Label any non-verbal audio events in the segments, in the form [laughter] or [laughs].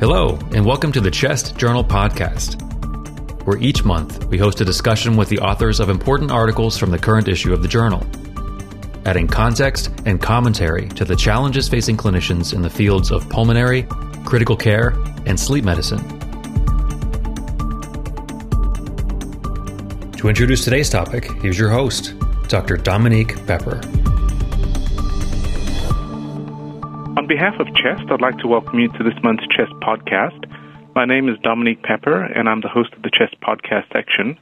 Hello, and welcome to the Chest Journal podcast, where each month we host a discussion with the authors of important articles from the current issue of the journal, adding context and commentary to the challenges facing clinicians in the fields of pulmonary, critical care, and sleep medicine. To introduce today's topic, here's your host, Dr. Dominique Pepper. Behalf of CHEST, I'd like to welcome you to this month's CHEST podcast. My name is Dominique Pepper, and I'm the host of the CHEST podcast section.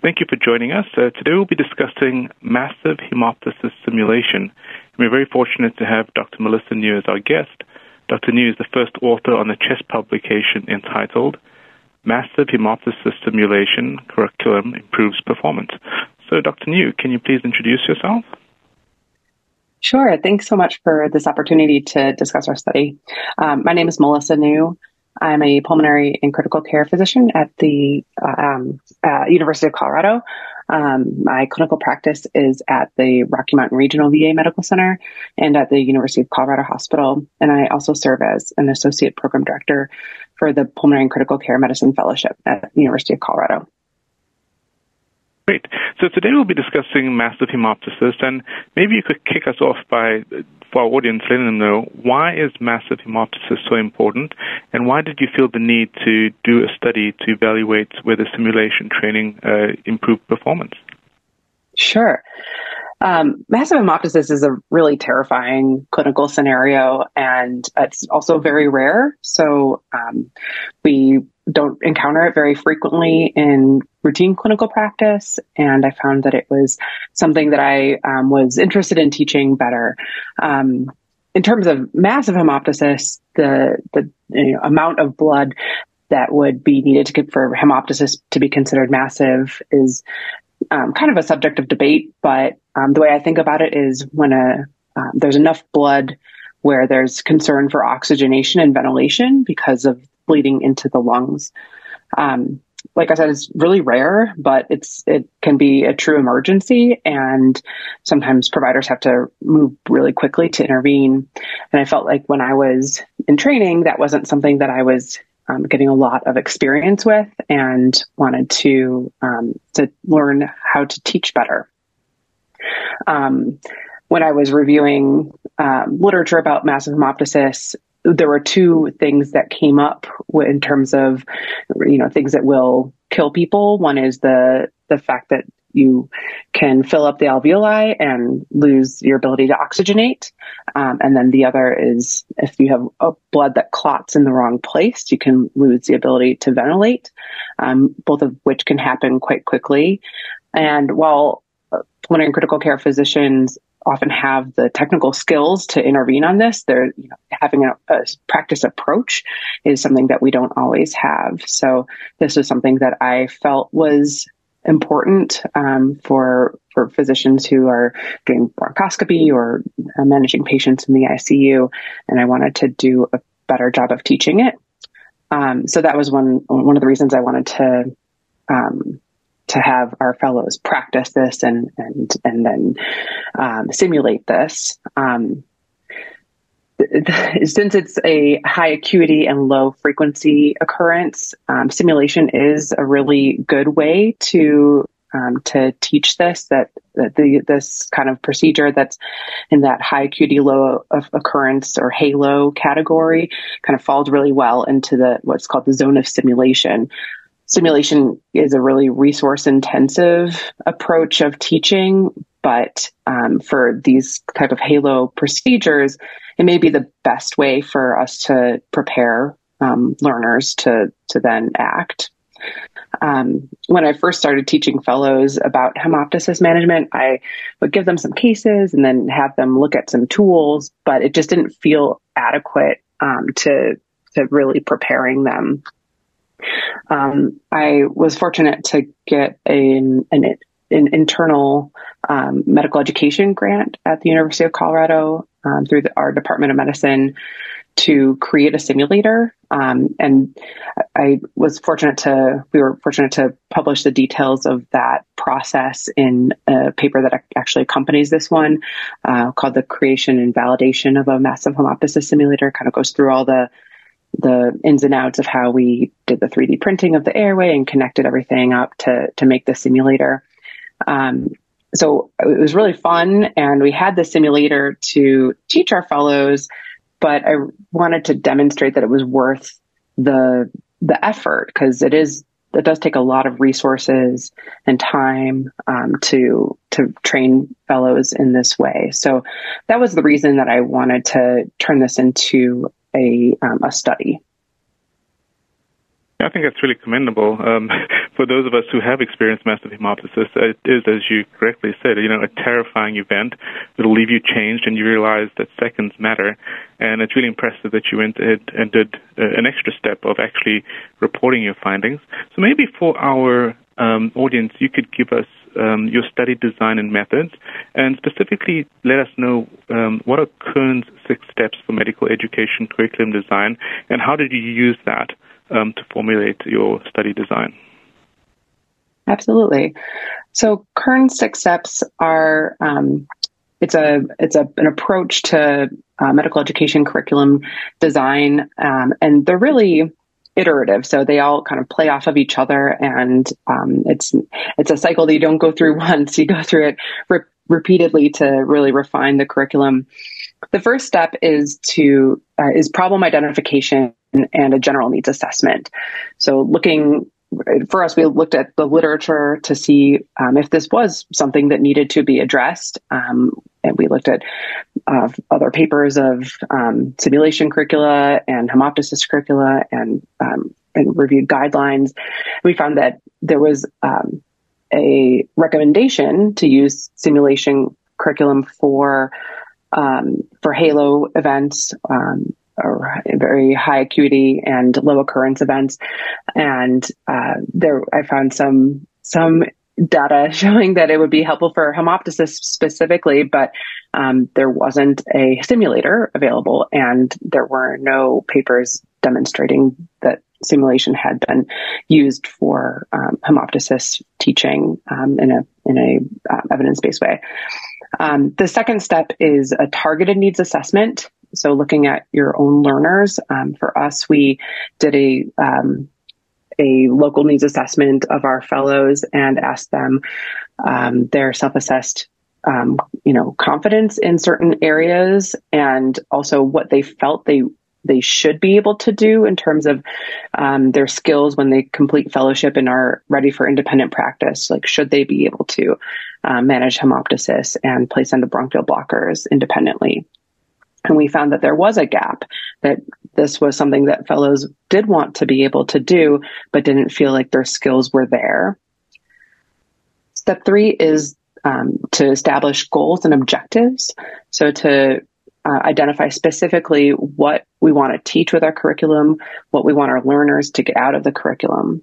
Thank you for joining us. Uh, today we'll be discussing massive hemoptysis simulation. And we're very fortunate to have Dr. Melissa New as our guest. Dr. New is the first author on the CHEST publication entitled Massive Hemoptysis Simulation Curriculum Improves Performance. So, Dr. New, can you please introduce yourself? Sure. Thanks so much for this opportunity to discuss our study. Um, my name is Melissa New. I'm a pulmonary and critical care physician at the uh, um, uh, University of Colorado. Um, my clinical practice is at the Rocky Mountain Regional VA Medical Center and at the University of Colorado Hospital. And I also serve as an associate program director for the Pulmonary and Critical Care Medicine Fellowship at the University of Colorado. Great. So today we'll be discussing massive hemoptysis, and maybe you could kick us off by, for our audience, letting them know why is massive hemoptysis so important, and why did you feel the need to do a study to evaluate whether simulation training uh, improved performance? Sure. Um, massive hemoptysis is a really terrifying clinical scenario, and it's also very rare. So um, we don't encounter it very frequently in routine clinical practice. And I found that it was something that I um, was interested in teaching better. Um, in terms of massive hemoptysis, the, the you know, amount of blood that would be needed to for hemoptysis to be considered massive is um, kind of a subject of debate. But um, the way I think about it is when a um, there's enough blood where there's concern for oxygenation and ventilation because of bleeding into the lungs. Um, like I said, it's really rare, but it's it can be a true emergency, and sometimes providers have to move really quickly to intervene. And I felt like when I was in training, that wasn't something that I was um, getting a lot of experience with, and wanted to um, to learn how to teach better. Um, when I was reviewing um, literature about massive hemoptysis, there were two things that came up in terms of, you know, things that will kill people. One is the, the fact that you can fill up the alveoli and lose your ability to oxygenate. Um, and then the other is if you have a blood that clots in the wrong place, you can lose the ability to ventilate, um, both of which can happen quite quickly. And while pulmonary and critical care physicians often have the technical skills to intervene on this. They're you know, having a, a, practice approach is something that we don't always have. So this was something that I felt was important um, for for physicians who are doing bronchoscopy or uh, managing patients in the ICU, and I wanted to do a better job of teaching it. Um, so that was one one of the reasons I wanted to um, to have our fellows practice this and and and then um, simulate this. Um, [laughs] since it's a high acuity and low frequency occurrence, um, simulation is a really good way to um, to teach this that, that the this kind of procedure that's in that high acuity low of occurrence or halo category kind of falls really well into the what's called the zone of simulation simulation is a really resource intensive approach of teaching, but um, for these type of halo procedures, it may be the best way for us to prepare um, learners to to then act. Um, when I first started teaching fellows about hemoptysis management, I would give them some cases and then have them look at some tools, but it just didn't feel adequate um, to to really preparing them um, I was fortunate to get an, an, internal um, medical education grant at the University of Colorado um, through the, our Department of Medicine to create a simulator. Um, and I was fortunate to, we were fortunate to publish the details of that process in a paper that actually accompanies this one, uh, called the creation and validation of a massive hemoptysis simulator. Kind of goes through all the the ins and outs of how we did the 3D printing of the airway and connected everything up to to make the simulator. Um, so it was really fun, and we had the simulator to teach our fellows, but I wanted to demonstrate that it was worth the the effort because it is it does take a lot of resources and time um, to to train fellows in this way. So that was the reason that I wanted to turn this into a um, a study. I think that's really commendable. Um, [laughs] for those of us who have experienced massive hemoptysis, it is, as you correctly said, you know, a terrifying event. It'll leave you changed, and you realize that seconds matter. And it's really impressive that you went ahead and did uh, an extra step of actually reporting your findings. So maybe for our um, audience, you could give us um, your study design and methods, and specifically let us know um, what are Kern's six steps for medical education curriculum design, and how did you use that um, to formulate your study design? Absolutely. So Kern's six steps are um, it's a it's a an approach to uh, medical education curriculum design, um, and they're really iterative. So they all kind of play off of each other, and um, it's it's a cycle that you don't go through [laughs] once. You go through it re- repeatedly to really refine the curriculum. The first step is to uh, is problem identification and a general needs assessment. So looking for us, we looked at the literature to see um, if this was something that needed to be addressed. Um, and we looked at uh, other papers of um, simulation curricula and hemoptysis curricula and, um, and reviewed guidelines. We found that there was um, a recommendation to use simulation curriculum for um, for halo events very high acuity and low occurrence events. And uh, there, I found some some data [laughs] showing that it would be helpful for hemoptysis specifically, but um, there wasn't a simulator available, and there were no papers demonstrating that simulation had been used for um, hemoptysis teaching um, in a in a uh, evidence based way. Um, the second step is a targeted needs assessment. So looking at your own learners. Um, for us, we did a um, a local needs assessment of our fellows and asked them um, their self-assessed um, you know confidence in certain areas and also what they felt they they should be able to do in terms of um, their skills when they complete fellowship and are ready for independent practice. Like, should they be able to uh, manage hemoptysis and place endobronchial blockers independently? And we found that there was a gap, that this was something that fellows did want to be able to do, but didn't feel like their skills were there. Step three is um, to establish goals and objectives. So to uh, identify specifically what we want to teach with our curriculum, what we want our learners to get out of the curriculum.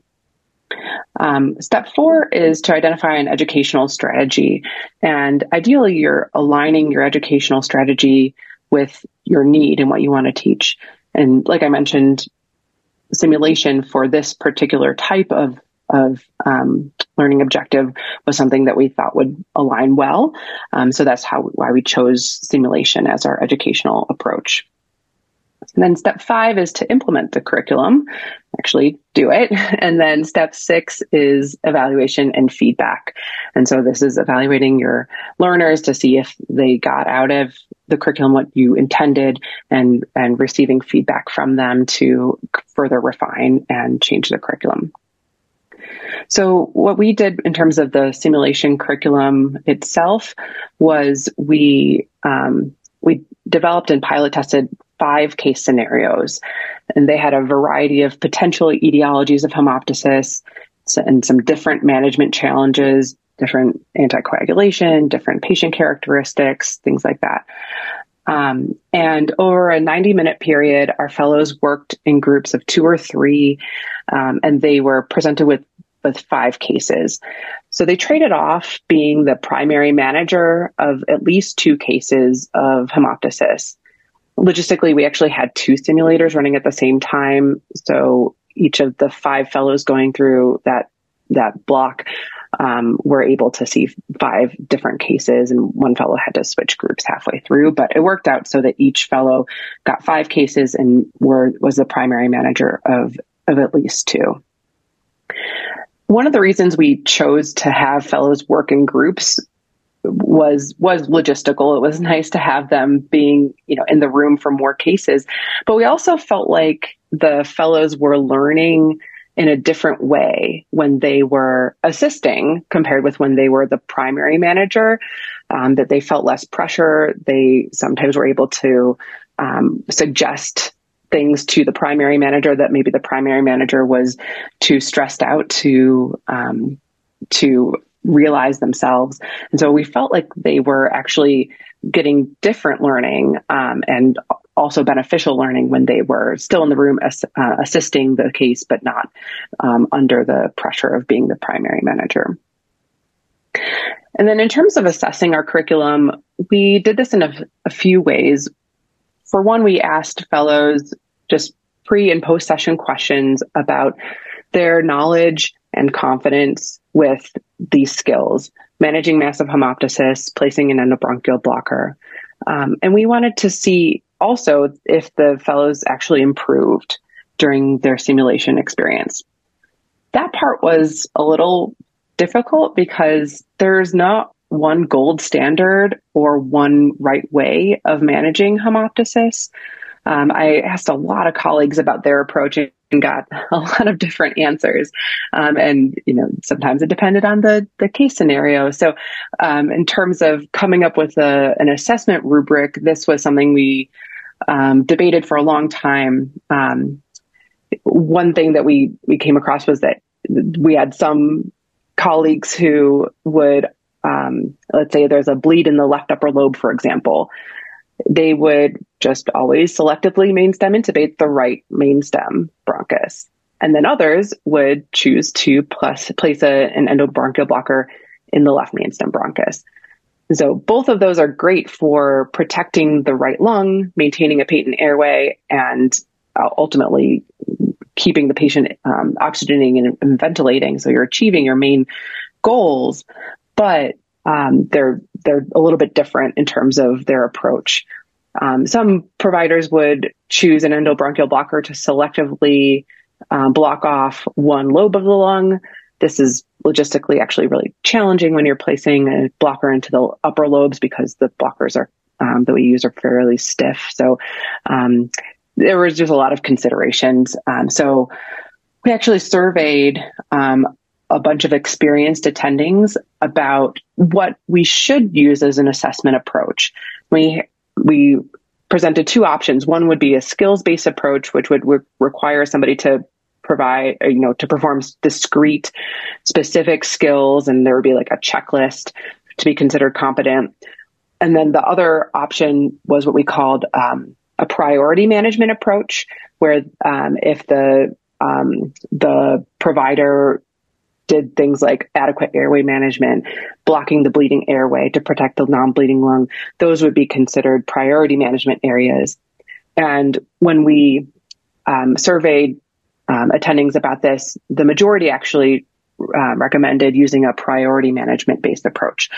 Um, step four is to identify an educational strategy. And ideally, you're aligning your educational strategy with your need and what you want to teach. And like I mentioned, simulation for this particular type of of um, learning objective was something that we thought would align well. Um, so that's how why we chose simulation as our educational approach. And then step five is to implement the curriculum, actually do it. [laughs] And then step six is evaluation and feedback. And so this is evaluating your learners to see if they got out of the curriculum what you intended and, and receiving feedback from them to further refine and change the curriculum. So what we did in terms of the simulation curriculum itself was we um, we developed and pilot tested five case scenarios, and they had a variety of potential etiologies of hemoptysis and some different management challenges, different anticoagulation, different patient characteristics, things like that. Um, and over a 90 minute period, our fellows worked in groups of two or three, um, and they were presented with with five cases. So they traded off being the primary manager of at least two cases of hemoptysis logistically, we actually had two simulators running at the same time. So each of the five fellows going through that that block um, were able to see five different cases, and one fellow had to switch groups halfway through. But it worked out so that each fellow got five cases and were was the primary manager of of at least two. One of the reasons we chose to have fellows work in groups was was logistical. It was [laughs] nice to have them being, you know, in the room for more cases. But we also felt like the fellows were learning in a different way when they were assisting compared with when they were the primary manager, um, that they felt less pressure. They sometimes were able to um, suggest things to the primary manager that maybe the primary manager was too stressed out to um, to realize themselves. And so we felt like they were actually getting different learning um, and also beneficial learning when they were still in the room as, uh, assisting the case, but not um, under the pressure of being the primary manager. And then in terms of assessing our curriculum, we did this in a, a few ways. For one, we asked fellows just pre and post session questions about their knowledge and confidence with these skills, managing massive hemoptysis, placing an endobronchial blocker. Um, and we wanted to see also if the fellows actually improved during their simulation experience. That part was a little difficult because there's not one gold standard or one right way of managing hemoptysis. Um, I asked a lot of colleagues about their approach and got [laughs] a lot of different answers. Um, and, you know, sometimes it depended on the, the case scenario. So, um, in terms of coming up with a, an assessment rubric, this was something we um, debated for a long time. Um, one thing that we, we came across was that we had some colleagues who would, um, let's say there's a bleed in the left upper lobe, for example they would just always selectively main stem intubate the right main stem bronchus. And then others would choose to plus, place a, an endobronchial blocker in the left main stem bronchus. So both of those are great for protecting the right lung, maintaining a patent airway, and uh, ultimately keeping the patient um, oxygenating and, and, ventilating. So you're achieving your main goals, but um, they're they're a little bit different in terms of their approach. Um, some providers would choose an endobronchial blocker to selectively um, block off one lobe of the lung. This is logistically actually really challenging when you're placing a blocker into the upper lobes because the blockers are um, that we use are fairly stiff. So um, there was just a lot of considerations. Um, so we actually surveyed um, a bunch of experienced attendings about what we should use as an assessment approach. We we presented two options. One would be a skills based approach, which would re- require somebody to provide, uh, you know, to perform discrete, specific skills, and there would be like a checklist to be considered competent. And then the other option was what we called um, a priority management approach, where um, if the um, the provider did things like adequate airway management, blocking the bleeding airway to protect the non-bleeding lung. Those would be considered priority management areas. And when we um, surveyed um, attendings about this, the majority actually uh, recommended using a priority management based approach.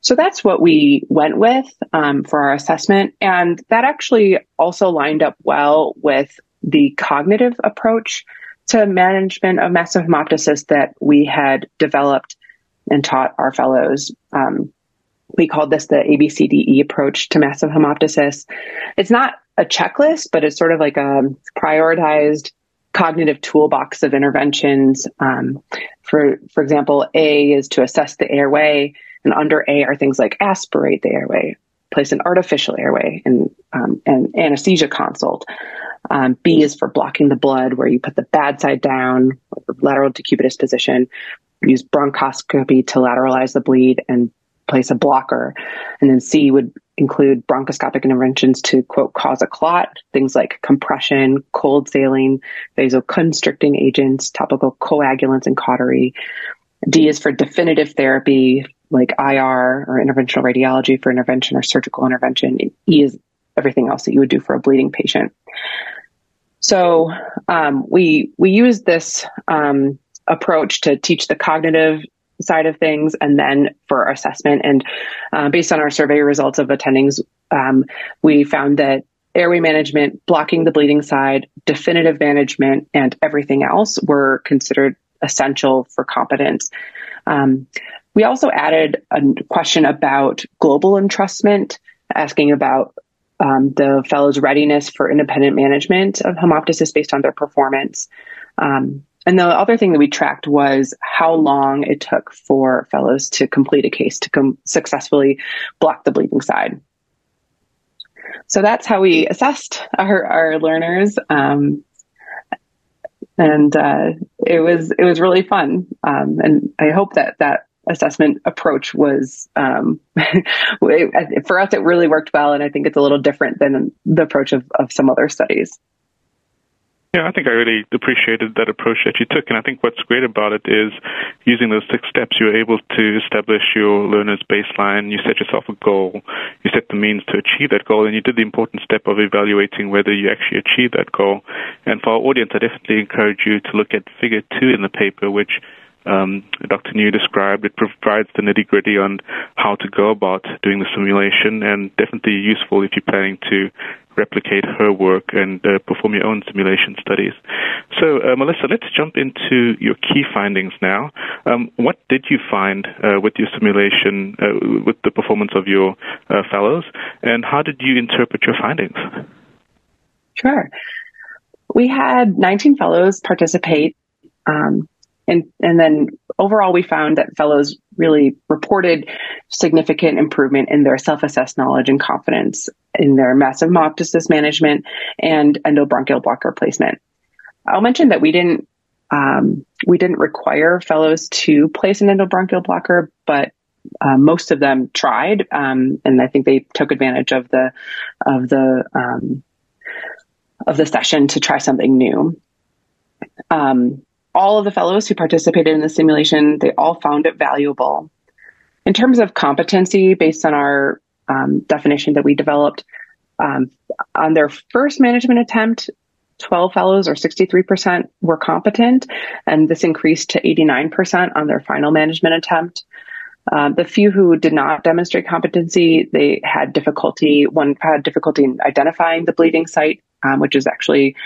So that's what we went with um, for our assessment. And that actually also lined up well with the cognitive approach to management of massive hemoptysis that we had developed and taught our fellows. Um, we called this the ABCDE approach to massive hemoptysis. It's not a checklist, but it's sort of like a prioritized cognitive toolbox of interventions. Um, for for example, A is to assess the airway, and under A are things like aspirate the airway, place an artificial airway, and um, and anesthesia consult. Um, B is for blocking the blood, where you put the bad side down, lateral decubitus position, use bronchoscopy to lateralize the bleed and place a blocker. And then C would include bronchoscopic interventions to quote cause a clot, things like compression, cold saline, vasoconstricting agents, topical coagulants and cautery. D is for definitive therapy like IR or interventional radiology for intervention or surgical intervention. E is everything else that you would do for a bleeding patient. So um, we we use this um, approach to teach the cognitive side of things and then for assessment. And uh, based on our survey results of attendings, um, we found that airway management, blocking the bleeding side, definitive management, and everything else were considered essential for competence. Um, we also added a question about global entrustment, asking about um, the fellow's readiness for independent management of hemoptysis based on their performance. Um, and the other thing that we tracked was how long it took for fellows to complete a case to com- successfully block the bleeding side. So that's how we assessed our, our learners. Um, and uh, it was it was really fun. Um, and I hope that that assessment approach was um, [laughs] for us it really worked well and i think it's a little different than the approach of, of some other studies yeah, I think I really appreciated that approach that you took. And I think what's great about it is using those six steps, you're able to establish your learner's baseline. You set yourself a goal. You set the means to achieve that goal. And you did the important step of evaluating whether you actually achieve that goal. And for our audience, I definitely encourage you to look at figure two in the paper, which um, Dr. New described. It provides the nitty gritty on how to go about doing the simulation and definitely useful if you're planning to replicate her work and uh, perform your own simulation studies. So, uh, Melissa, let's jump into your key findings now. Um, what did you find uh, with your simulation, uh, with the performance of your uh, fellows, and how did you interpret your findings? Sure. We had 19 fellows participate um, and, and then overall, we found that fellows really reported significant improvement in their self-assessed knowledge and confidence in their massive hemoptysis management and endobronchial blocker placement. I'll mention that we didn't um, we didn't require fellows to place an endobronchial blocker, but uh, most of them tried, um, and I think they took advantage of the of the um, of the session to try something new. Um, all of the fellows who participated in the simulation, they all found it valuable. In terms of competency, based on our um, definition that we developed, um, on their first management attempt, 12 fellows or 63% were competent, and this increased to 89% on their final management attempt. Uh, the few who did not demonstrate competency, they had difficulty, one had difficulty in identifying the bleeding site um, which is actually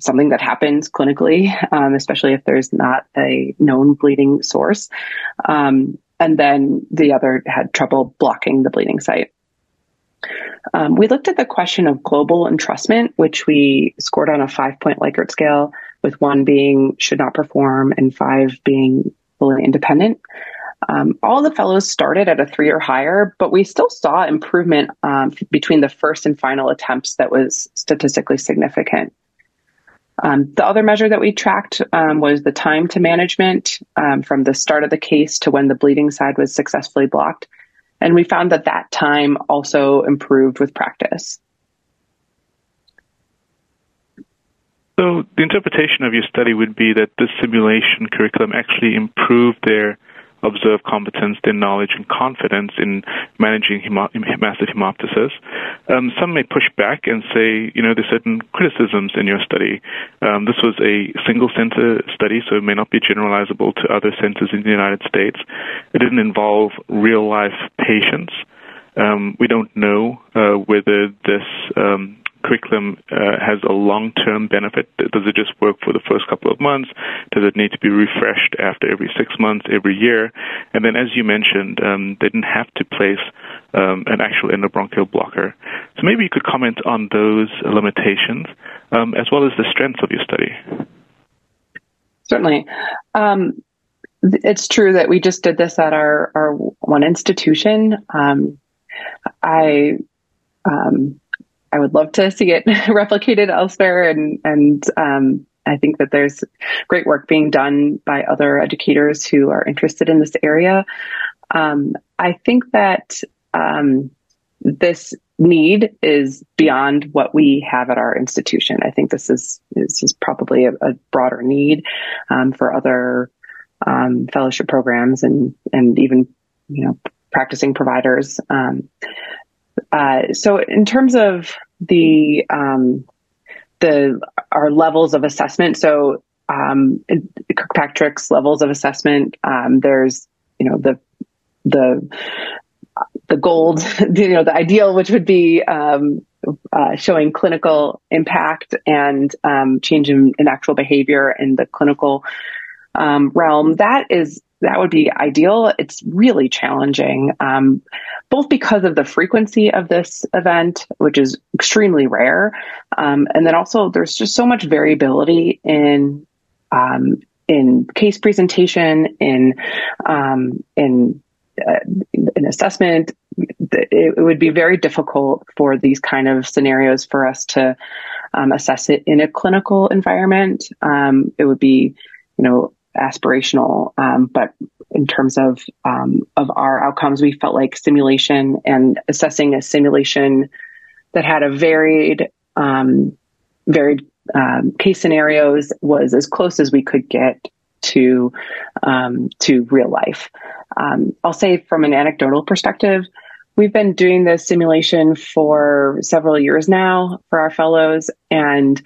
something that happens clinically, um, especially if there's not a known bleeding source. Um, and then the other had trouble blocking the bleeding site. Um, we looked at the question of global entrustment, which we scored on a five point Likert scale, with one being should not perform and five being fully independent. Um, all the fellows started at a three or higher, but we still saw improvement um, between the first and final attempts that was statistically significant. Um, the other measure that we tracked um, was the time to management um, from the start of the case to when the bleeding side was successfully blocked. And we found that that time also improved with practice. So the interpretation of your study would be that the simulation curriculum actually improved their observe competence, their knowledge and confidence in managing massive hemoptysis. Um, some may push back and say, you know, there's certain criticisms in your study. Um, this was a single center study, so it may not be generalizable to other centers in the United States. It didn't involve real life patients. Um, we don't know uh, whether this um, curriculum uh, has a long-term benefit? Does it just work for the first couple of months? Does it need to be refreshed after every six months, every year? And then, as you mentioned, um, they didn't have to place um, an actual endobronchial blocker. So maybe you could comment on those limitations um, as well as the strengths of your study. Certainly. Um, it's true that we just did this at our, our one institution. Um, I um, I would love to see it [laughs] replicated elsewhere. And, and, um, I think that there's great work being done by other educators who are interested in this area. Um, I think that, um, this need is beyond what we have at our institution. I think this is this is probably a, a broader need um, for other um, fellowship programs and and even you know practicing providers. Um, uh, so in terms of the um, the our levels of assessment, so um, Kirkpatrick's levels of assessment, um, there's you know, the, the, the gold, [laughs] you know, the ideal, which would be, um, uh, showing clinical impact and um, change in, in, actual behavior in the clinical um, realm. That is that would be ideal. It's really challenging, um, both because of the frequency of this event, which is extremely rare, um, and then also there's just so much variability in um, in case presentation, in um, in uh, in assessment. It, it, would be very difficult for these kind of scenarios for us to um, assess it in a clinical environment. Um, it would be, you know, aspirational. Um, but in terms of um, of our outcomes, we felt like simulation and assessing a simulation that had a varied um, varied um, case scenarios was as close as we could get to um, to real life. Um, I'll say from an anecdotal perspective. We've been doing this simulation for several years now for our fellows, and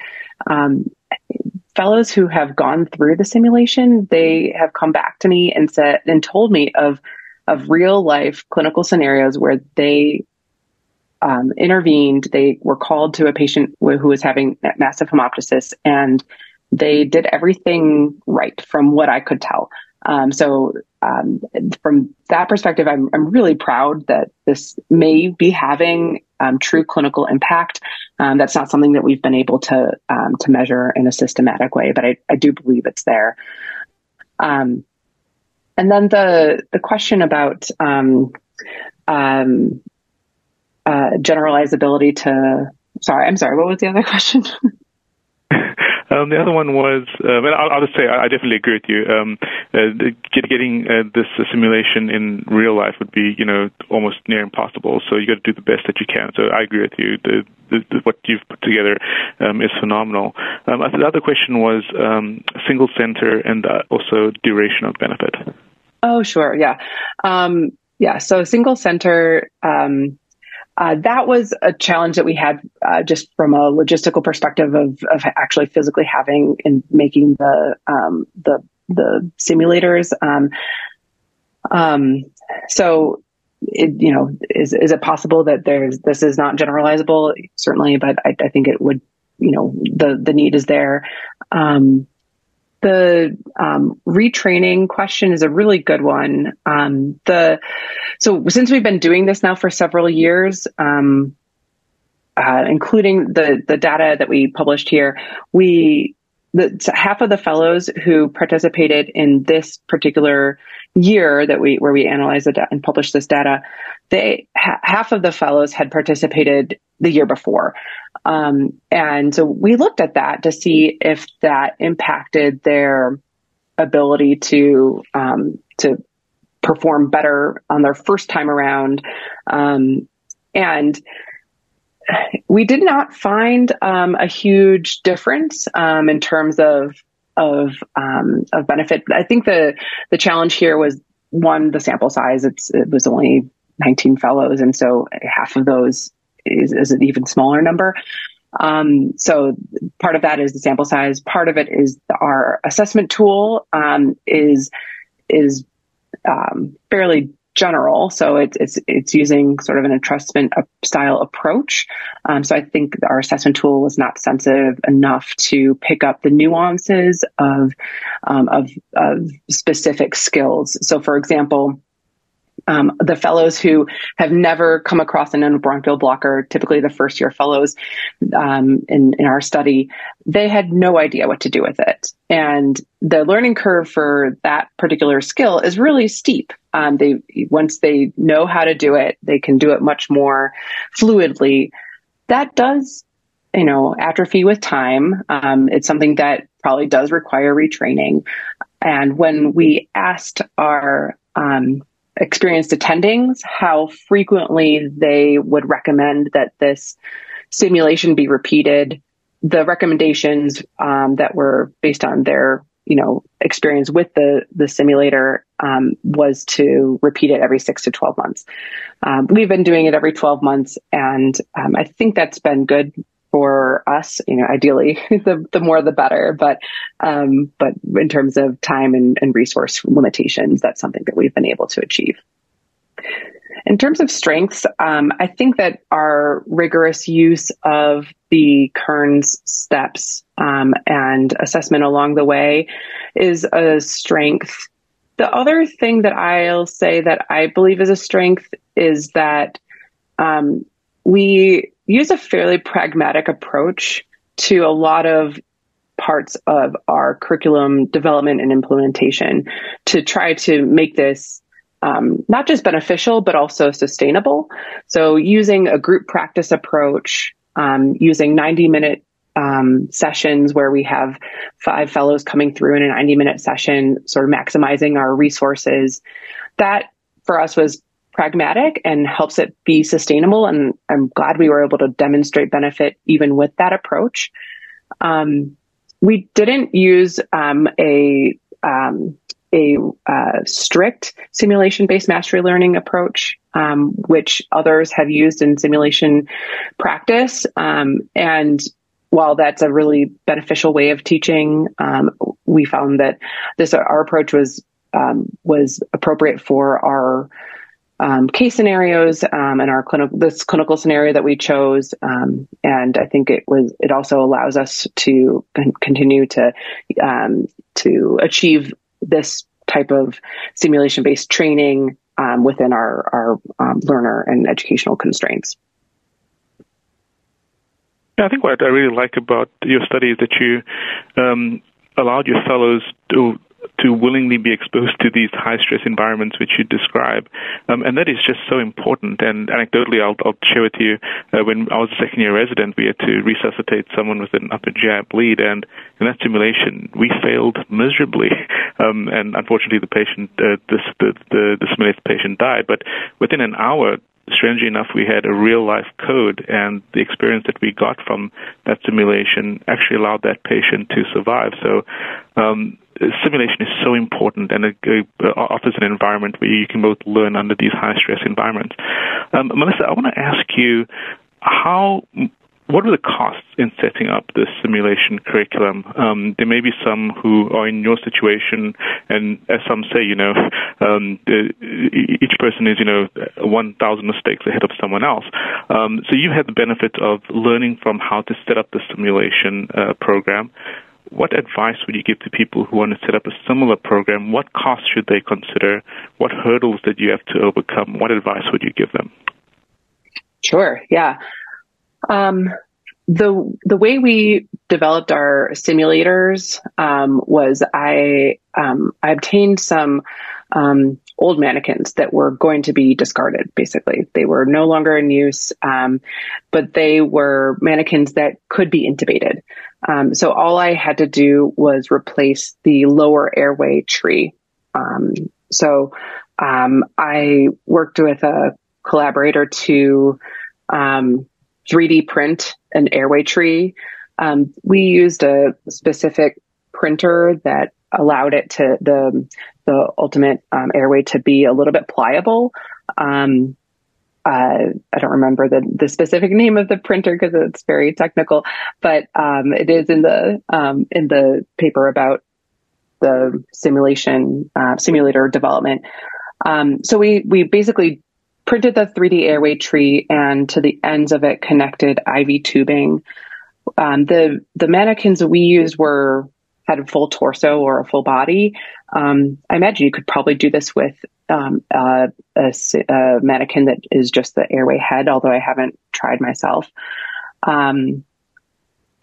fellows who have gone through the simulation, they have come back to me and said and told me of of real life clinical scenarios where they um, intervened. They were called to a patient who was having massive hemoptysis, and they did everything right from what I could tell. Um, so um, from that perspective, I'm, I'm really proud that this may be having um, true clinical impact. Um, that's not something that we've been able to um, to measure in a systematic way, but I, I do believe it's there. Um, and then the the question about uh, generalizability to sorry, I'm sorry. What was the other [laughs] question? Um, the other one was, um, and I'll, I'll, just say I, I definitely agree with you. Um, uh, get, getting uh, this uh, simulation in real life would be, you know, almost near impossible. So you got to do the best that you can. So I agree with you. The, the, the, what you've put together um, is phenomenal. Um, the other question was um, single center and uh, also duration of benefit. Oh, sure. Yeah. yeah. So single center. Um, uh, that was a challenge that we had uh, just from a logistical perspective of, of actually physically having and making the um, the the simulators. Um, um, so, it, you know, is is it possible that there's this is not generalizable? Certainly, but I, I think it would. You know, the the need is there. Um, the um, retraining question is a really good one. Um, the so since we've been doing this now for several years, um, uh, including the the data that we published here, we the half of the fellows who participated in this particular year that we where we analyzed it and published this data, they ha- half of the fellows had participated the year before. Um, and so we looked at that to see if that impacted their ability to um, to perform better on their first time around. Um, and we did not find um, a huge difference um, in terms of of um, of benefit. I think the the challenge here was one the sample size. It's it was only 19 fellows, and so half of those is, is an even smaller number. Um, so part of that is the sample size. Part of it is our assessment tool um, is is um, fairly general, so it's it's it's using sort of an entrustment style approach. Um, so I think our assessment tool was not sensitive enough to pick up the nuances of um, of, of specific skills. So, for example um, the fellows who have never come across an endobronchial blocker, typically the first year fellows um, in, in our study, they had no idea what to do with it. And the learning curve for that particular skill is really steep. Um, they once they know how to do it, they can do it much more fluidly. That does, you know, atrophy with time. Um, it's something that probably does require retraining. And when we asked our um, experienced attendings how frequently they would recommend that this simulation be repeated. The recommendations um, that were based on their you know experience with the the simulator um, was to repeat it every six to twelve months. Um, we've been doing it every twelve months, and um, I think that's been good for us. You know, ideally, [laughs] the the more the better. But um, but in terms of time and, and resource limitations, that's something that we've been able to achieve. In terms of strengths, um, I think that our rigorous use of the Kerns steps um, and assessment along the way is a strength. The other thing that I'll say that I believe is a strength is that um, we use a fairly pragmatic approach to a lot of parts of our curriculum development and implementation to try to make this um, not just beneficial but also sustainable. So using a group practice approach, um, using 90 minute um, sessions where we have five fellows coming through in a 90 minute session, sort of maximizing our resources. That for us was pragmatic and helps it be sustainable. And I'm glad we were able to demonstrate benefit even with that approach. Um, we didn't use um, a um, a uh, strict simulation based mastery learning approach, um, which others have used in simulation practice. Um, and while that's a really beneficial way of teaching, um, we found that this our approach was um, was appropriate for our um, case scenarios um, and our clinical this clinical scenario that we chose um, and I think it was it also allows us to con- continue to um, to achieve this type of simulation based training um, within our our um, learner and educational constraints. Yeah, I think what I really like about your study is that you allowed your fellows to to willingly be exposed to these high stress environments which you describe. Um, and that is just so important. And anecdotally, I'll, I'll share with you uh, when I was a second year resident, we had to resuscitate someone with an upper GI bleed. And in that simulation, we failed miserably. [laughs] Um, and unfortunately, the patient, uh, this, the, the, the simulated patient died. But within an hour, strangely enough, we had a real life code, and the experience that we got from that simulation actually allowed that patient to survive. So, um, simulation is so important and it, uh, offers an environment where you can both learn under these high stress environments. Um, Melissa, I want to ask you how what are the costs in setting up this simulation curriculum? Um, there may be some who are in your situation, and as some say, you know, um, each person is, you know, 1,000 mistakes ahead of someone else. Um, so you had the benefit of learning from how to set up the simulation uh, program what advice would you give to people who want to set up a similar program? What costs should they consider? What hurdles did you have to overcome? What advice would you give them? Sure. Yeah. Um, the the way we developed our simulators um, was I um, I obtained some um, old mannequins that were going to be discarded. Basically, they were no longer in use, um, but they were mannequins that could be intubated. Um, so all I had to do was replace the lower airway tree. Um, so um, I worked with a collaborator to 3D um, print an airway tree. Um, we used a specific printer that allowed it to the the ultimate um, airway to be a little bit pliable. Um, uh, I don't remember the, the specific name of the printer because it's very technical, but um, it is in the um, in the paper about the simulation uh, simulator development. Um, so we we basically printed the 3D airway tree and to the ends of it connected IV tubing. Um, the the mannequins we used were had a full torso or a full body. Um, I imagine you could probably do this with um, a, a, mannequin that is just the airway head, although I haven't tried myself. Um,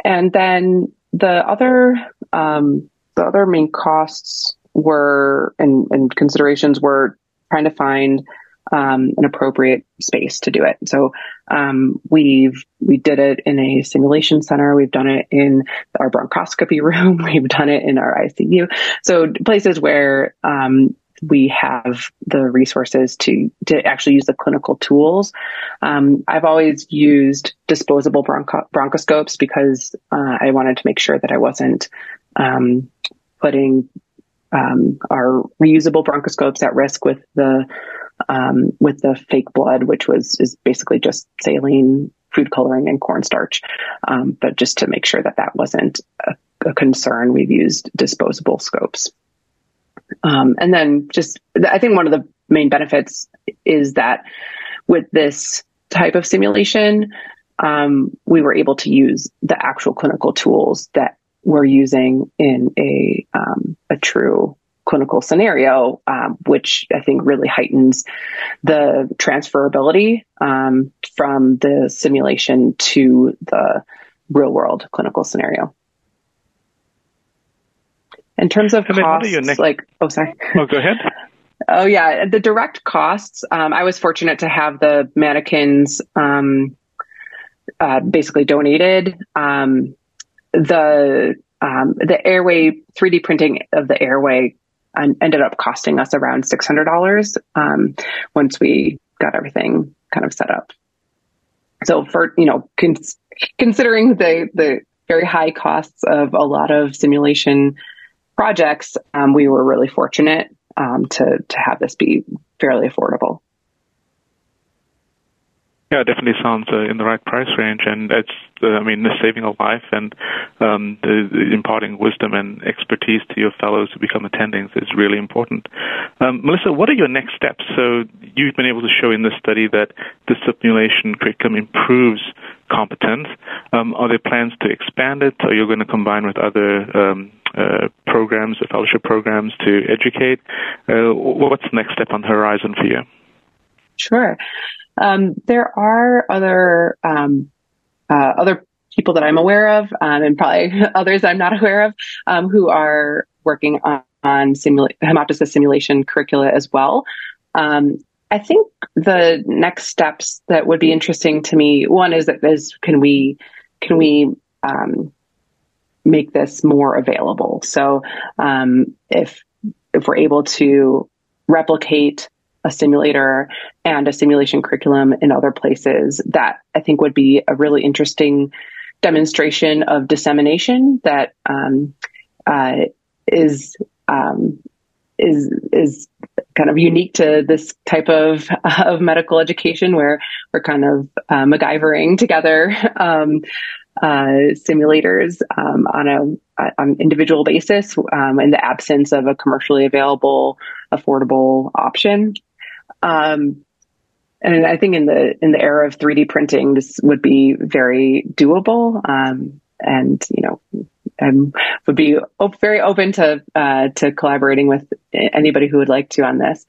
and then the other um, the other main costs were and, and considerations were trying to find um, an appropriate space to do it. So um, we've we did it in a simulation center. We've done it in our bronchoscopy [laughs] room. We've done it in our ICU. So places where um, we have the resources to to actually use the clinical tools. Um, I've always used disposable broncho- bronchoscopes because uh, I wanted to make sure that I wasn't um, putting um, our reusable bronchoscopes at risk with the um, with the fake blood, which was is basically just saline food coloring and cornstarch. Um, but just to make sure that that wasn't a, a concern, we've used disposable scopes. Um, and then just, I think one of the main benefits is that with this type of simulation, um, we were able to use the actual clinical tools that we're using in a um, a true clinical scenario, um, which I think really heightens the transferability um, from the simulation to the real world clinical scenario. In terms of costs, next- like, oh, sorry. Oh, go ahead. oh, yeah. The direct costs, um, I was fortunate to have the mannequins um, uh, basically donated. Um, the um, the airway 3D printing of the airway ended up costing us around $600 um, once we got everything kind of set up. So for, you know, cons- considering the, the very high costs of a lot of simulation projects, um, we were really fortunate um, to, to have this be fairly affordable. Yeah, it definitely sounds uh, in the right price range, and it's, uh, I mean, saving a life and um, the, the, imparting wisdom and expertise to your fellows who become attendings is really important. Um, Melissa, what are your next steps? So you've been able to show in this study that the simulation curriculum improves competence. Um, are there plans to expand it? Are you going to combine with other um, uh, programs, fellowship programs to educate? Uh, what's the next step on the horizon for you? Sure. Um, there are other um, uh, other people that I'm aware of, um, and probably [laughs] others I'm not [laughs] aware of, um, who are working on, on simula- hemoptysis simulation curricula as well. Um, I think the next steps that would be interesting to me, one is that is can we can we um, make this more available? So if if we're able to replicate a simulator and a simulation curriculum in other places that I think would be a really interesting demonstration of dissemination that um, uh, is um, is is kind of unique to this type of of medical education where we're kind of uh, MacGyvering together [laughs] um, uh, simulators um, on a on individual basis um, in the absence of a commercially available affordable option. Um, and I think in the in the era of 3D printing, this would be very doable. Um, and you know, I would be op- very open to uh, to collaborating with anybody who would like to on this.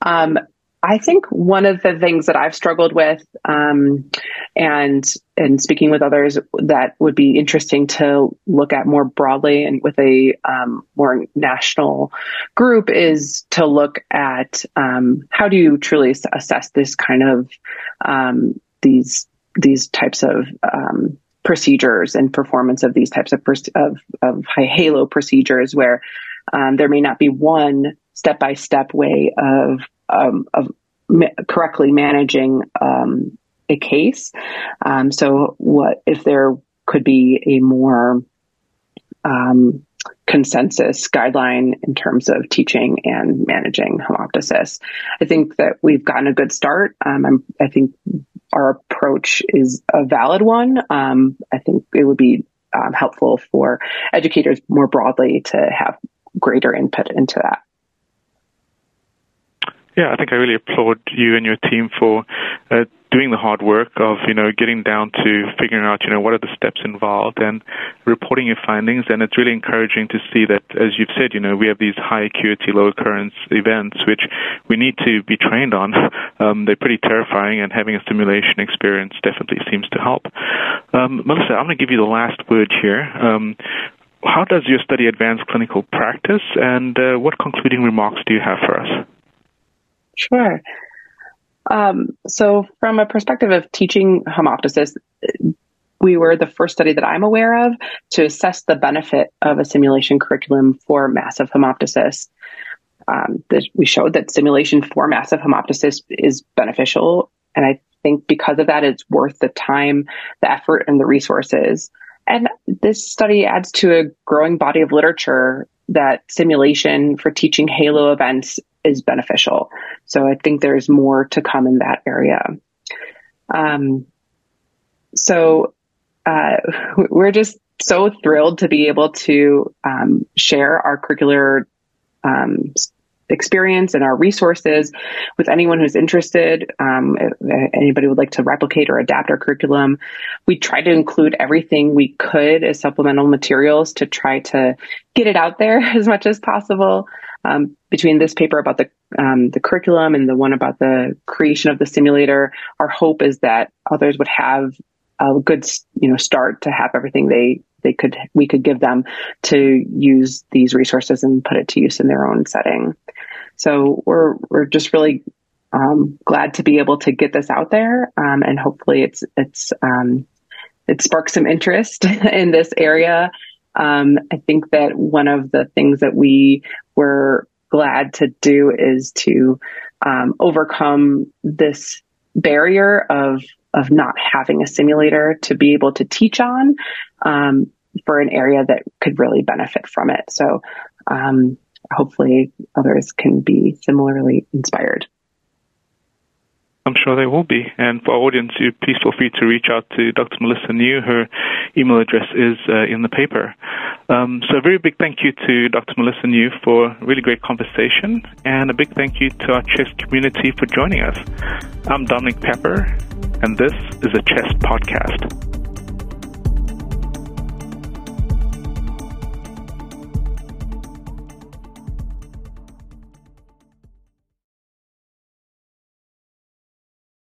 Um, I think one of the things that I've struggled with, um, and and speaking with others, that would be interesting to look at more broadly and with a um, more national group is to look at um, how do you truly assess this kind of um, these these types of um, procedures and performance of these types of of, of high halo procedures where um, there may not be one step by step way of um, of ma- correctly managing um, a case. Um, so, what if there could be a more um, consensus guideline in terms of teaching and managing hemoptysis? I think that we've gotten a good start. Um, i think our approach is a valid one. Um, I think it would be um, helpful for educators more broadly to have greater input into that. Yeah, I think I really applaud you and your team for uh, doing the hard work of you know getting down to figuring out you know what are the steps involved and reporting your findings. And it's really encouraging to see that, as you've said, you know we have these high acuity, low occurrence events which we need to be trained on. [laughs] Um, they're pretty terrifying, and having a simulation experience definitely seems to help. Um, Melissa, I'm going to give you the last word here. Um, how does your study advance clinical practice, and uh, what concluding remarks do you have for us? Sure. Um, so, from a perspective of teaching hemoptysis, we were the first study that I'm aware of to assess the benefit of a simulation curriculum for massive hemoptysis. Um, we showed that simulation for massive hemoptysis is beneficial, and I think because of that, it's worth the time, the effort, and the resources. And this study adds to a growing body of literature that simulation for teaching halo events is beneficial. So I think there's more to come in that area. Um, so uh, [laughs] we're just so thrilled to be able to um, share our curricular um, experience and our resources with anyone who's interested. Um, anybody would like to replicate or adapt our curriculum, we try to include everything we could as supplemental materials to try to get it out there [laughs] as much as possible. Um, between this paper about the um, the curriculum and the one about the creation of the simulator, our hope is that others would have a good you know start to have everything they they could we could give them to use these resources and put it to use in their own setting. So we're we're just really um, glad to be able to get this out there, um, and hopefully it's it's um, it sparks some interest [laughs] in this area. Um, I think that one of the things that we were glad to do is to um, overcome this barrier of of not having a simulator to be able to teach on um, for an area that could really benefit from it. So um, hopefully others can be similarly inspired. I'm sure they will be. And for our audience, you please feel free to reach out to Dr. Melissa New. Her email address is uh, in the paper. Um, so a very big thank you to Dr. Melissa New for a really great conversation, and a big thank you to our CHEST community for joining us. I'm Dominique Pepper, and this is a CHEST Podcast.